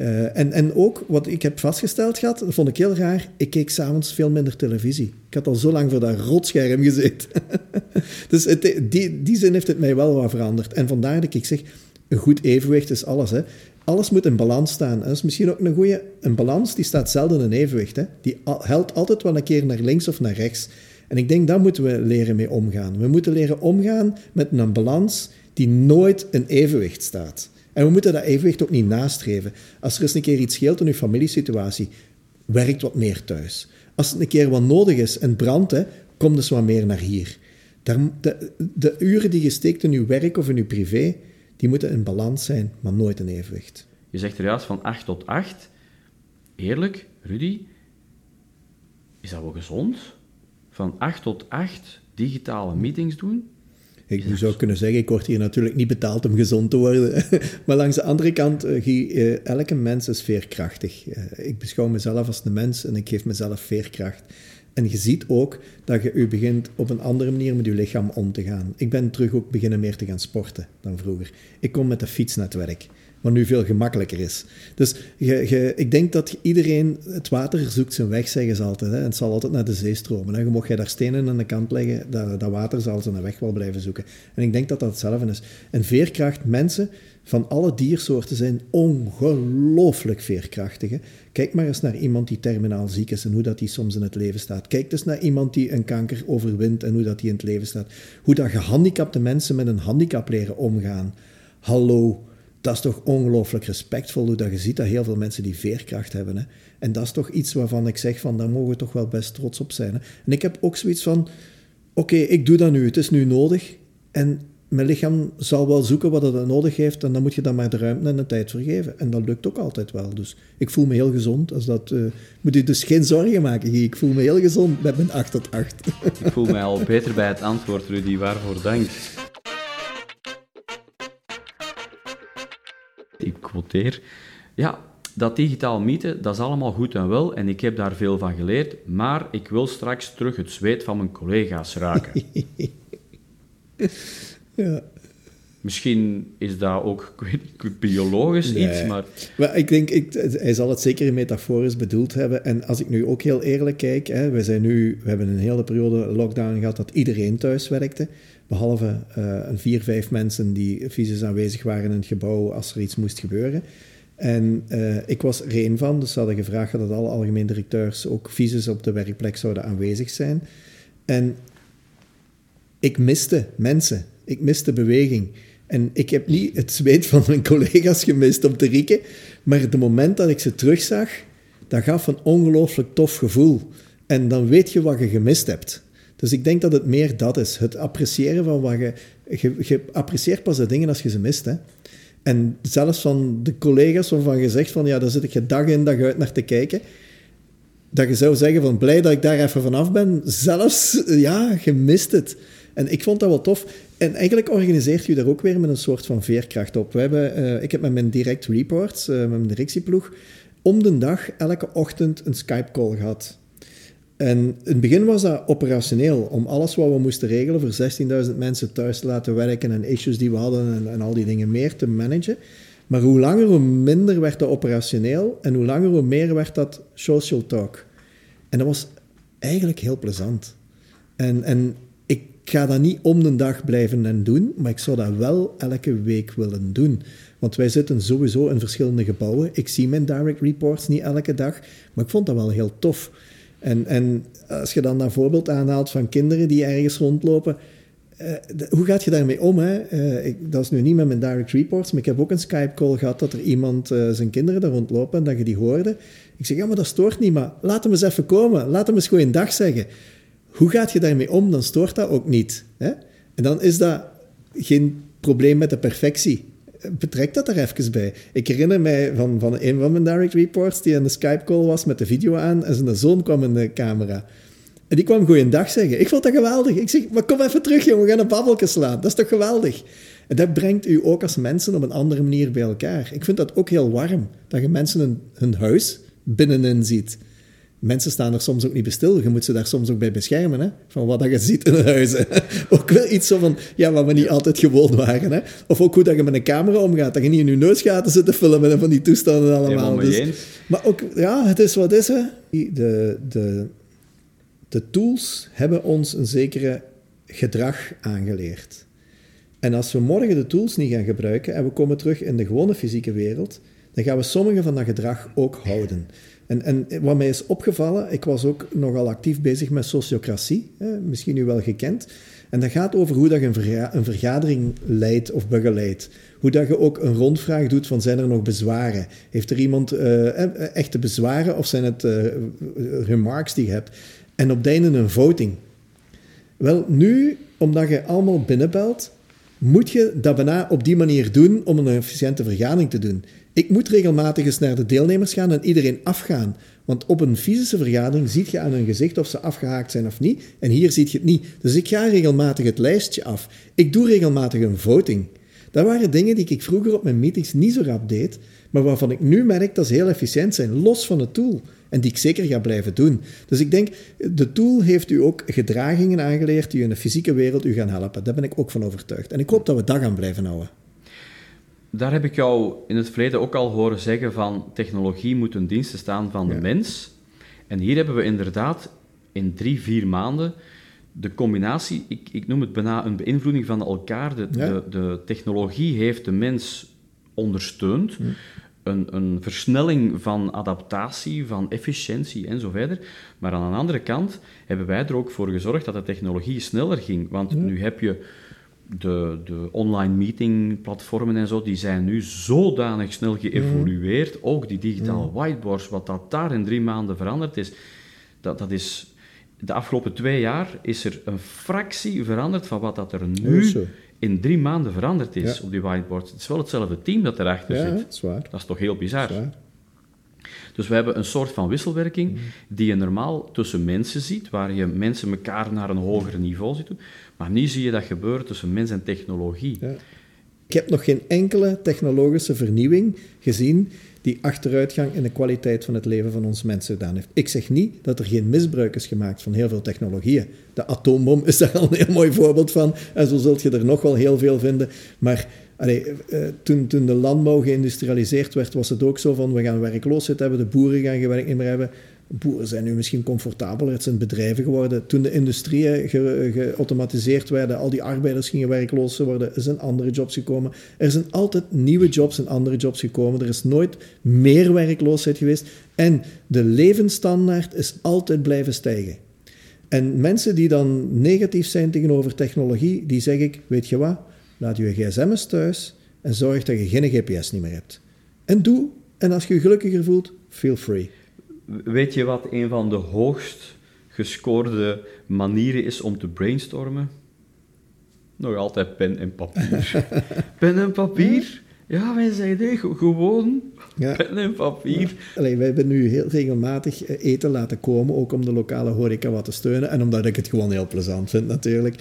Uh, en, en ook, wat ik heb vastgesteld gehad, dat vond ik heel raar, ik keek s'avonds veel minder televisie. Ik had al zo lang voor dat rotscherm gezeten. dus die, die zin heeft het mij wel wat veranderd. En vandaar dat ik zeg, een goed evenwicht is alles. Hè. Alles moet in balans staan. Dat is misschien ook een goede... Een balans, die staat zelden in evenwicht. Hè. Die helpt altijd wel een keer naar links of naar rechts. En ik denk, daar moeten we leren mee omgaan. We moeten leren omgaan met een balans die nooit in evenwicht staat. En we moeten dat evenwicht ook niet nastreven. Als er eens een keer iets scheelt in uw familiesituatie, werkt wat meer thuis. Als het een keer wat nodig is en brandt, kom dus wat meer naar hier. De, de, uren die je steekt in uw werk of in uw privé, die moeten in balans zijn, maar nooit in evenwicht. Je zegt er juist van 8 tot 8. Eerlijk, Rudy, is dat wel gezond? Van 8 tot 8 digitale meetings doen? Ik zou kunnen zeggen, ik word hier natuurlijk niet betaald om gezond te worden. maar langs de andere kant, uh, elke mens is veerkrachtig. Uh, ik beschouw mezelf als een mens en ik geef mezelf veerkracht. En je ziet ook dat je u begint op een andere manier met je lichaam om te gaan. Ik ben terug ook beginnen meer te gaan sporten dan vroeger. Ik kom met de fiets naar het werk wat nu veel gemakkelijker is. Dus ik denk dat iedereen, het water zoekt zijn weg, zeggen ze altijd. Hè? Het zal altijd naar de zee stromen. Hè? Je mocht je daar stenen aan de kant leggen, dat, dat water zal zijn weg wel blijven zoeken. En ik denk dat dat hetzelfde is. En veerkracht, mensen van alle diersoorten zijn ongelooflijk veerkrachtig. Hè? Kijk maar eens naar iemand die terminaal ziek is en hoe dat die soms in het leven staat. Kijk eens naar iemand die een kanker overwint en hoe dat die in het leven staat. Hoe dat gehandicapte mensen met een handicap leren omgaan. Hallo, dat is toch ongelooflijk respectvol hoe dat je ziet dat heel veel mensen die veerkracht hebben. Hè? En dat is toch iets waarvan ik zeg van, daar mogen we toch wel best trots op zijn. Hè? En ik heb ook zoiets van, oké, ik doe dat nu, het is nu nodig. En mijn lichaam zal wel zoeken wat het nodig heeft en dan moet je dan maar de ruimte en de tijd voor geven. En dat lukt ook altijd wel. Dus ik voel me heel gezond. Als dat, uh, moet je dus geen zorgen maken, Ik voel me heel gezond met mijn 8 tot 8. Ik voel mij al beter bij het antwoord, Rudy. Waarvoor dank. Ik quoteer, ja, dat digitaal mieten, dat is allemaal goed en wel en ik heb daar veel van geleerd, maar ik wil straks terug het zweet van mijn collega's raken. ja. Misschien is dat ook biologisch iets, maar... maar ik denk, ik, hij zal het zeker metaforisch bedoeld hebben. En als ik nu ook heel eerlijk kijk, hè, we, zijn nu, we hebben een hele periode lockdown gehad dat iedereen thuis werkte. Behalve uh, een vier, vijf mensen die fysisch aanwezig waren in het gebouw als er iets moest gebeuren. En uh, ik was er één van, dus ze hadden gevraagd dat alle algemeen directeurs ook fysisch op de werkplek zouden aanwezig zijn. En ik miste mensen, ik miste beweging. En ik heb niet het zweet van mijn collega's gemist om te rieken, maar het moment dat ik ze terugzag, dat gaf een ongelooflijk tof gevoel. En dan weet je wat je gemist hebt. Dus ik denk dat het meer dat is. Het appreciëren van wat je... Je, je apprecieert pas de dingen als je ze mist, hè. En zelfs van de collega's waarvan je zegt van... Ja, daar zit ik dag in, dag uit naar te kijken. Dat je zou zeggen van... Blij dat ik daar even vanaf ben. Zelfs, ja, je mist het. En ik vond dat wel tof. En eigenlijk organiseert je daar ook weer met een soort van veerkracht op. We hebben, uh, ik heb met mijn direct reports, uh, met mijn directieploeg, om de dag elke ochtend een Skype-call gehad. En in het begin was dat operationeel, om alles wat we moesten regelen voor 16.000 mensen thuis te laten werken en issues die we hadden en, en, al die dingen meer te managen. Maar hoe langer, hoe minder werd dat operationeel en hoe langer, hoe meer werd dat social talk. En dat was eigenlijk heel plezant. En, en ik ga dat niet om de dag blijven en doen, maar ik zou dat wel elke week willen doen. Want wij zitten sowieso in verschillende gebouwen. Ik zie mijn direct reports niet elke dag, maar ik vond dat wel heel tof. En, en als je dan dat voorbeeld aanhaalt van kinderen die ergens rondlopen, uh, hoe gaat je daarmee om? Hè? Uh, ik, dat is nu niet met mijn direct reports, maar ik heb ook een Skype-call gehad dat er iemand uh, zijn kinderen daar rondlopen en dat je die hoorde. Ik zeg, ja, maar dat stoort niet, maar laat hem eens even komen. Laat hem eens gewoon een dag zeggen. Hoe gaat je daarmee om? Dan stoort dat ook niet. Hè? En dan is dat geen probleem met de perfectie betrek dat er even bij. Ik herinner mij van, van een van mijn direct reports die in de Skype-call was met de video aan en zijn zoon kwam in de camera. En die kwam goeiedag zeggen. Ik vond dat geweldig. Ik zeg, maar kom even terug, jongen. We gaan een babbelje slaan. Dat is toch geweldig? En dat brengt u ook als mensen op een andere manier bij elkaar. Ik vind dat ook heel warm. Dat je mensen hun huis binnenin ziet. Mensen staan er soms ook niet bij stil. Je moet ze daar soms ook bij beschermen, hè? van wat dat je ziet in huizen. ook wel iets zo van, ja, wat we niet altijd gewoon waren. Hè? Of ook hoe dat je met een camera omgaat. Dat je niet in je neusgaten zit te filmen en van die toestanden allemaal. Dus, maar ook, ja, het is wat is, hè. De, de, de tools hebben ons een zekere gedrag aangeleerd. En als we morgen de tools niet gaan gebruiken en we komen terug in de gewone fysieke wereld, dan gaan we sommige van dat gedrag ook houden. En, en wat mij is opgevallen, ik was ook nogal actief bezig met sociocratie, misschien u wel gekend. En dat gaat over hoe dat je een, een vergadering leidt of begeleidt. Hoe dat je ook een rondvraag doet van zijn er nog bezwaren? Heeft er iemand uh, echte bezwaren of zijn het remarks die je hebt? En op het einde een voting. Wel, nu, omdat je allemaal binnenbelt, moet je dat bijna op die manier doen om een efficiënte vergadering te doen. Ik moet regelmatig eens naar de deelnemers gaan en iedereen afgaan. Want op een fysische vergadering ziet je aan hun gezicht of ze afgehaakt zijn of niet. En hier ziet je het niet. Dus ik ga regelmatig het lijstje af. Ik doe regelmatig een voting. Dat waren dingen die ik vroeger op mijn meetings niet zo rap deed, maar waarvan ik nu merk dat ze heel efficiënt zijn, los van het tool. En die ik zeker ga blijven doen. Dus ik denk, de tool heeft u ook gedragingen aangeleerd die u in de fysieke wereld u gaan helpen. Daar ben ik ook van overtuigd. En ik hoop dat we dat gaan blijven houden. Daar heb ik jou in het verleden ook al horen zeggen van technologie moet een diensten staan van de mens. En hier hebben we inderdaad in drie, vier maanden de combinatie, ik, ik noem het bijna een beïnvloeding van elkaar. De, de, de, technologie heeft de mens ondersteund. Een, een, versnelling van adaptatie, van efficiëntie en zo verder. Maar aan de andere kant hebben wij er ook voor gezorgd dat de technologie sneller ging. Want nu heb je de, de online meeting platformen en zo, die zijn nu zodanig snel geëvolueerd. Ook die digitale whiteboards, wat dat daar in drie maanden veranderd is, dat, dat is... De afgelopen twee jaar is er een fractie veranderd van wat dat er nu in drie maanden veranderd is op die whiteboards. Het is wel hetzelfde team dat erachter ja, zit. Dat is, waar. dat is toch heel bizar. Dus we hebben een soort van wisselwerking die je normaal tussen mensen ziet, waar je mensen elkaar naar een hoger niveau ziet doen. Maar nu zie je dat gebeuren tussen mens en technologie. Ik heb nog geen enkele technologische vernieuwing gezien die achteruitgang in de kwaliteit van het leven van ons mensen gedaan heeft. Ik zeg niet dat er geen misbruik is gemaakt van heel veel technologieën. De atoombom is daar al een heel mooi voorbeeld van. En zo zult je er nog wel heel veel vinden. Maar uh, toen, toen de landbouw geïndustrialiseerd werd, was het ook zo van we gaan werkloosheid hebben, de boeren gaan geen werk meer hebben. Boeren zijn nu misschien comfortabeler, het zijn bedrijven geworden. Toen de industrieën geautomatiseerd werden, al die arbeiders gingen werkloos worden, er zijn andere jobs gekomen. Er zijn altijd nieuwe jobs en andere jobs gekomen. Er is nooit meer werkloosheid geweest. En de levensstandaard is altijd blijven stijgen. En mensen die dan negatief zijn tegenover technologie, die zeg ik, weet je wat, laat je gsm's thuis en zorg dat je geen gps niet meer hebt. En doe, en als je je gelukkiger voelt, feel free. Weet je wat een van de hoogst gescoorde manieren is om te brainstormen? Nog altijd pen en papier. pen en papier? Ja, wij zeiden gewoon ja. pen en papier. Allee, wij hebben nu heel regelmatig eh, eten laten komen, ook om de lokale horeca wat te steunen. En omdat ik het gewoon heel plezant vind natuurlijk.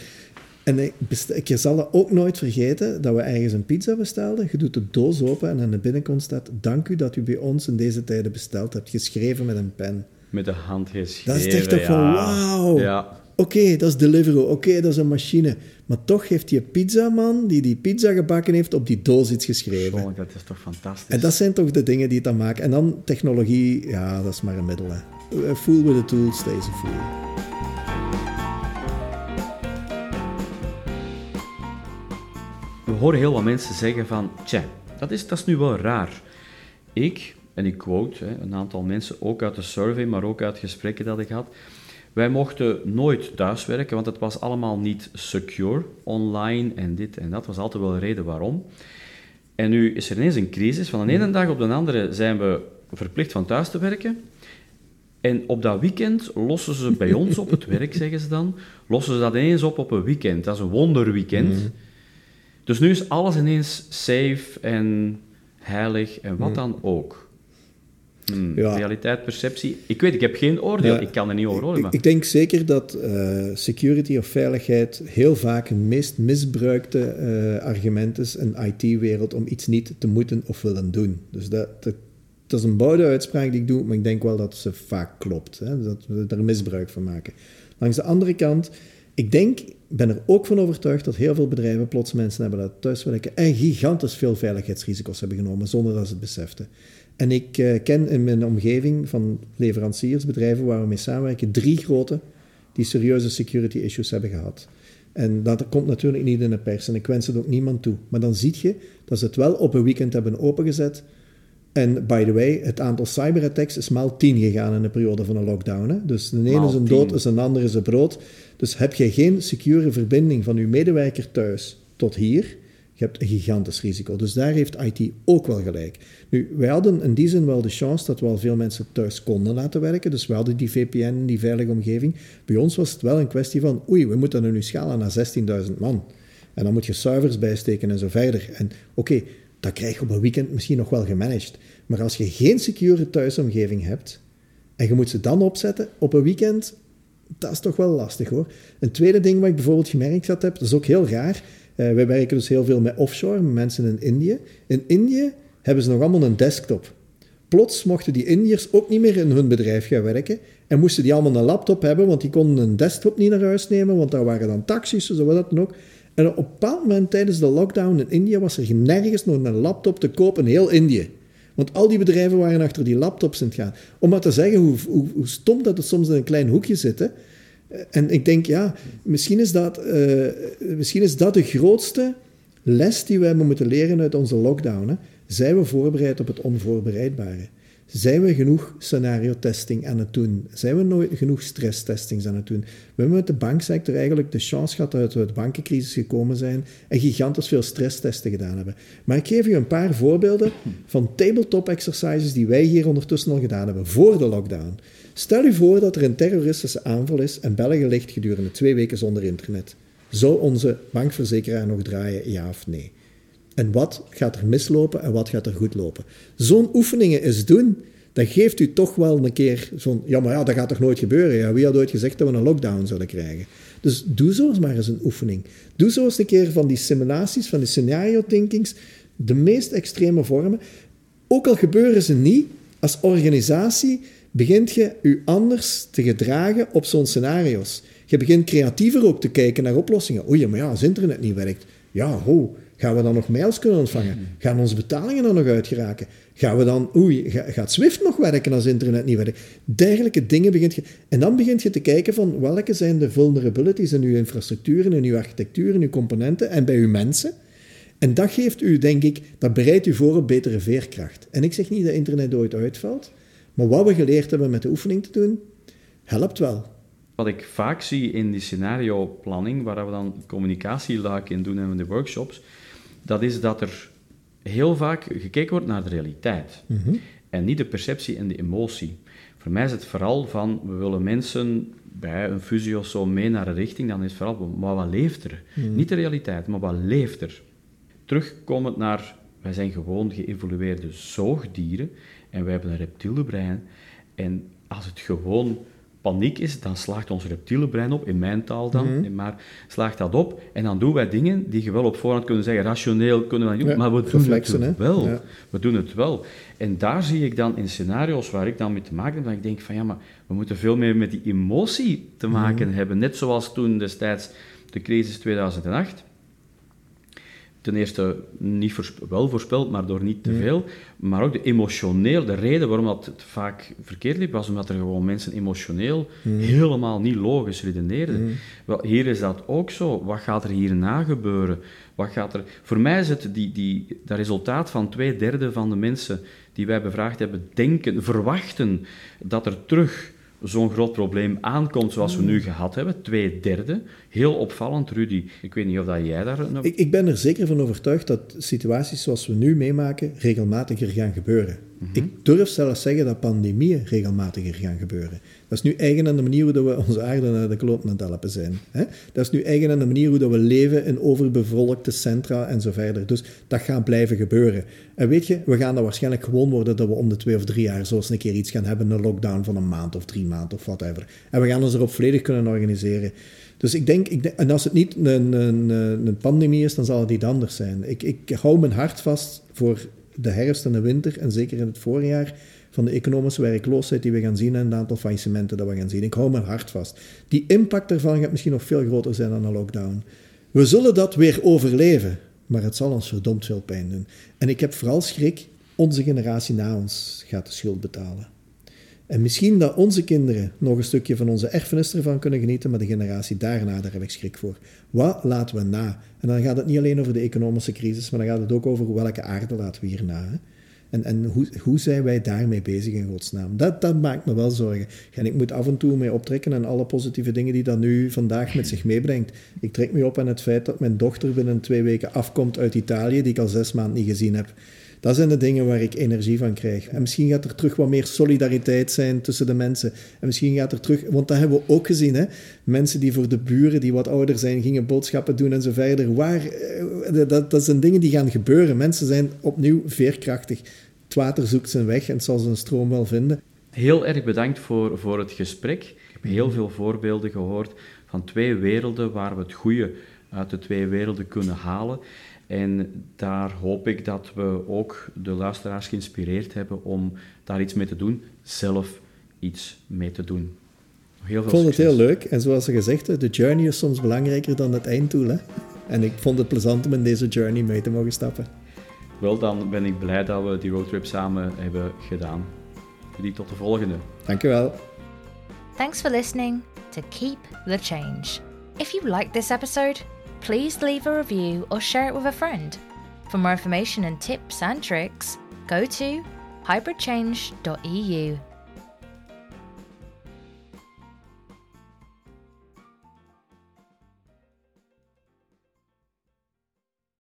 En ik, ik zal ook nooit vergeten dat we ergens een pizza bestelden. Je doet de doos open en aan de binnenkant staat... Dank u dat u bij ons in deze tijden besteld hebt. Geschreven met een pen. Met de hand geschreven, Dat is echt toch van, wauw. Ja. Oké, dat is Deliveroo. Oké, dat is een machine. Maar toch heeft die pizzaman die die pizza gebakken heeft op die doos iets geschreven. Oh, dat is toch fantastisch. En dat zijn toch de dingen die het dan maken. En dan technologie, ja, dat is maar een middel. Hè. Fool with the tools, stays a fool. Horen heel wat mensen zeggen van, tja, dat is, dat is nu wel raar. Ik, en ik quote hè, een aantal mensen, ook uit de survey, maar ook uit gesprekken dat ik had, wij mochten nooit thuiswerken, want het was allemaal niet secure, online en dit en dat. was altijd wel een reden waarom. En nu is er ineens een crisis. Van de ene dag op de andere zijn we verplicht van thuis te werken. En op dat weekend lossen ze bij ons op het werk, zeggen ze dan, lossen ze dat ineens op op een weekend. Dat is een wonderweekend. Mm. Dus nu is alles ineens safe en heilig en wat mm. dan ook. Hmm, Ja. Realiteit, perceptie. Ik weet, ik heb geen oordeel. Ja. Ik kan er niet over oordelen. Ik, ik denk zeker dat eh, security of veiligheid heel vaak een meest misbruikte eh, argument is in de IT-wereld om iets niet te moeten of willen doen. Dus dat, dat, dat is een boude uitspraak die ik doe, maar ik denk wel dat ze vaak klopt. Hè? Dat we er misbruik van maken. Langs de andere kant, ik denk, ben er ook van overtuigd dat heel veel bedrijven plots mensen hebben dat thuiswerken en gigantisch veel veiligheidsrisico's hebben genomen zonder dat ze het beseften. En ik eh, ken in mijn omgeving van leveranciers, bedrijven waar we mee samenwerken, drie grote die serieuze security issues hebben gehad. En dat komt natuurlijk niet in de pers en ik wens het ook niemand toe. Maar dan zie je dat ze het wel op een weekend hebben opengezet. En by the way, het aantal cyberattacks is maal 10 gegaan in de periode van een lockdown. Hè? Dus de ene Maal is een 10. dood, is een ander is een brood. Dus heb je geen secure verbinding van uw medewerker thuis tot hier, je hebt een gigantisch risico. Dus daar heeft IT ook wel gelijk. Nu, wij hadden in die zin wel de chance dat we al veel mensen thuis konden laten werken. Dus we hadden die VPN, die veilige omgeving. Bij ons was het wel een kwestie van, oei, we moeten er nu schalen naar 16.000 man. En dan moet je servers bijsteken en zo verder. En oké, dat krijg je op een weekend misschien nog wel gemanaged. Maar als je geen secure thuisomgeving hebt en je moet ze dan opzetten op een weekend, dat is toch wel lastig hoor. Een tweede ding wat ik bijvoorbeeld gemerkt had heb, dat is ook heel raar. Eh, wij werken dus heel veel met offshore, met mensen in Indië. In Indië hebben ze nog allemaal een desktop. Plots mochten die Indiërs ook niet meer in hun bedrijf gaan werken en moesten die allemaal een laptop hebben, want die konden een desktop niet naar huis nemen, want daar waren dan taxis zo, wat dan ook. En op een bepaald moment tijdens de lockdown in India was er nergens nog een laptop te kopen in heel Indië. Want al die bedrijven waren achter die laptops aan het gaan. Om maar te zeggen hoe, hoe, hoe stom dat het soms in een klein hoekje zit. Hè. En ik denk, ja, misschien is, dat, eh, misschien is dat de grootste les die we hebben moeten leren uit onze lockdown. Hè. Zijn we voorbereid op het onvoorbereidbare? Zijn we genoeg scenario-testing aan het doen? Zijn we nooit genoeg stress-testings aan het doen? We hebben met de banksector eigenlijk de chance gehad dat we uit de bankencrisis gekomen zijn en gigantisch veel stresstesten gedaan hebben. Maar ik geef u een paar voorbeelden van tabletop exercises die wij hier ondertussen al gedaan hebben voor de lockdown. Stel u voor dat er een terroristische aanval is en België ligt gedurende twee weken zonder internet. Zou onze bankverzekeraar nog draaien, ja of nee? En wat gaat er mislopen en wat gaat er goed lopen? Zo'n oefeningen eens doen, dat geeft u toch wel een keer zo'n... Ja, maar ja, dat gaat toch nooit gebeuren? Ja, wie had ooit gezegd dat we een lockdown zouden krijgen? Dus doe zo eens maar eens een oefening. Doe zo eens een keer van die simulaties, van die scenario-thinkings, de meest extreme vormen. Ook al gebeuren ze niet, als organisatie begint je u anders te gedragen op zo'n scenario's. Je begint creatiever ook te kijken naar oplossingen. Oei, maar ja, als internet niet werkt, ja, ho, gaan we dan nog mails kunnen ontvangen? Gaan onze betalingen dan nog uitgeraken? Gaan we dan, oei, ga- gaat Swift nog werken als internet niet werkt? Dergelijke dingen begint je... En dan begint je te kijken van welke zijn de vulnerabilities in uw infrastructuur, in uw architectuur, in uw componenten en bij uw mensen. En dat geeft u, denk ik, dat bereidt u voor op betere veerkracht. En ik zeg niet dat internet ooit uitvalt, maar wat we geleerd hebben met de oefening te doen, helpt wel. Wat ik vaak zie in die scenario-planning, waar we dan communicatieluik in doen en de workshops, dat is dat er heel vaak gekeken wordt naar de realiteit. En niet de perceptie en de emotie. Voor mij is het vooral van, we willen mensen bij een fusie of zo mee naar een richting, dan is het vooral, maar wat leeft er? Niet de realiteit, maar wat leeft er? Terugkomend naar, wij zijn gewoon geëvolueerde zoogdieren en wij hebben een reptiele brein. En als het gewoon paniek is, dan slaagt ons reptiele brein op, in mijn taal dan, maar slaagt dat op en dan doen wij dingen die je wel op voorhand kunnen zeggen, rationeel kunnen we dat niet doen, Ja, maar we doen het wel. Ja. We doen het wel. En daar zie ik dan in scenario's waar ik dan mee te maken heb, dat ik denk van ja, maar we moeten veel meer met die emotie te maken Mhm. hebben. Net zoals toen destijds de crisis 2008. Ten eerste niet wel voorspeld, maar door niet te veel. Maar ook de emotioneel, de reden waarom dat het vaak verkeerd liep, was omdat er gewoon mensen emotioneel helemaal niet logisch redeneerden. Wel, hier is dat ook zo. Wat gaat er hierna gebeuren? Wat gaat er... Voor mij is het die, die, dat resultaat van twee derde van de mensen die wij bevraagd hebben, denken, verwachten dat er terug zo'n groot probleem aankomt zoals we nu gehad hebben. Twee derde. Heel opvallend, Rudy. Ik weet niet of dat jij daar... Ik, ik ben er zeker van overtuigd dat situaties zoals we nu meemaken regelmatiger gaan gebeuren. Ik durf zelfs zeggen dat pandemieën regelmatiger gaan gebeuren. Dat is nu eigen aan de manier hoe we onze aarde naar de kloot aan het helpen zijn. Hè? Dat is nu eigen aan de manier hoe we leven in overbevolkte centra en zo verder. Dus dat gaat blijven gebeuren. En weet je, we gaan dat waarschijnlijk gewoon worden dat we om de twee of drie jaar zo eens een keer iets gaan hebben, een lockdown van een maand of drie maanden of whatever. En we gaan ons erop volledig kunnen organiseren. Dus ik denk, ik en als het niet een, een, een pandemie is, dan zal het niet anders zijn. Ik, ik hou mijn hart vast voor de herfst en de winter, en zeker in het voorjaar, van de economische werkloosheid die we gaan zien en het aantal faillissementen dat we gaan zien. Ik hou mijn hart vast. Die impact daarvan gaat misschien nog veel groter zijn dan een lockdown. We zullen dat weer overleven, maar het zal ons verdomd veel pijn doen. En ik heb vooral schrik, onze generatie na ons gaat de schuld betalen. En misschien dat onze kinderen nog een stukje van onze erfenis ervan kunnen genieten, maar de generatie daarna, daar heb ik schrik voor. Wat laten we na? En dan gaat het niet alleen over de economische crisis, maar dan gaat het ook over welke aarde laten we hier na. Hè? En, en hoe, hoe zijn wij daarmee bezig in godsnaam? Dat, dat maakt me wel zorgen. En ik moet af en toe mee optrekken aan alle positieve dingen die dat nu vandaag met zich meebrengt. Ik trek me op aan het feit dat mijn dochter binnen twee weken afkomt uit Italië, die ik al zes maanden niet gezien heb. Dat zijn de dingen waar ik energie van krijg. En misschien gaat er terug wat meer solidariteit zijn tussen de mensen. En misschien gaat er terug, want dat hebben we ook gezien, hè? mensen die voor de buren die wat ouder zijn, gingen boodschappen doen en zo verder. Waar, eh, dat, dat zijn dingen die gaan gebeuren. Mensen zijn opnieuw veerkrachtig. Het water zoekt zijn weg en het zal zijn stroom wel vinden. Heel erg bedankt voor, voor het gesprek. Ik heb heel veel voorbeelden gehoord van twee werelden waar we het goede uit de twee werelden kunnen halen. En daar hoop ik dat we ook de luisteraars geïnspireerd hebben om daar iets mee te doen, zelf iets mee te doen. Heel veel ik vond het heel leuk. En zoals ze gezegd de journey is soms belangrijker dan het einddoel. Hè? En ik vond het plezant om in deze journey mee te mogen stappen. Wel, dan ben ik blij dat we die roadtrip samen hebben gedaan. Jullie tot de volgende. Dankjewel. Thanks for listening to Keep the Change. If you liked this episode, please leave a review or share it with a friend. For more information and tips and tricks, go to hybridchange.eu.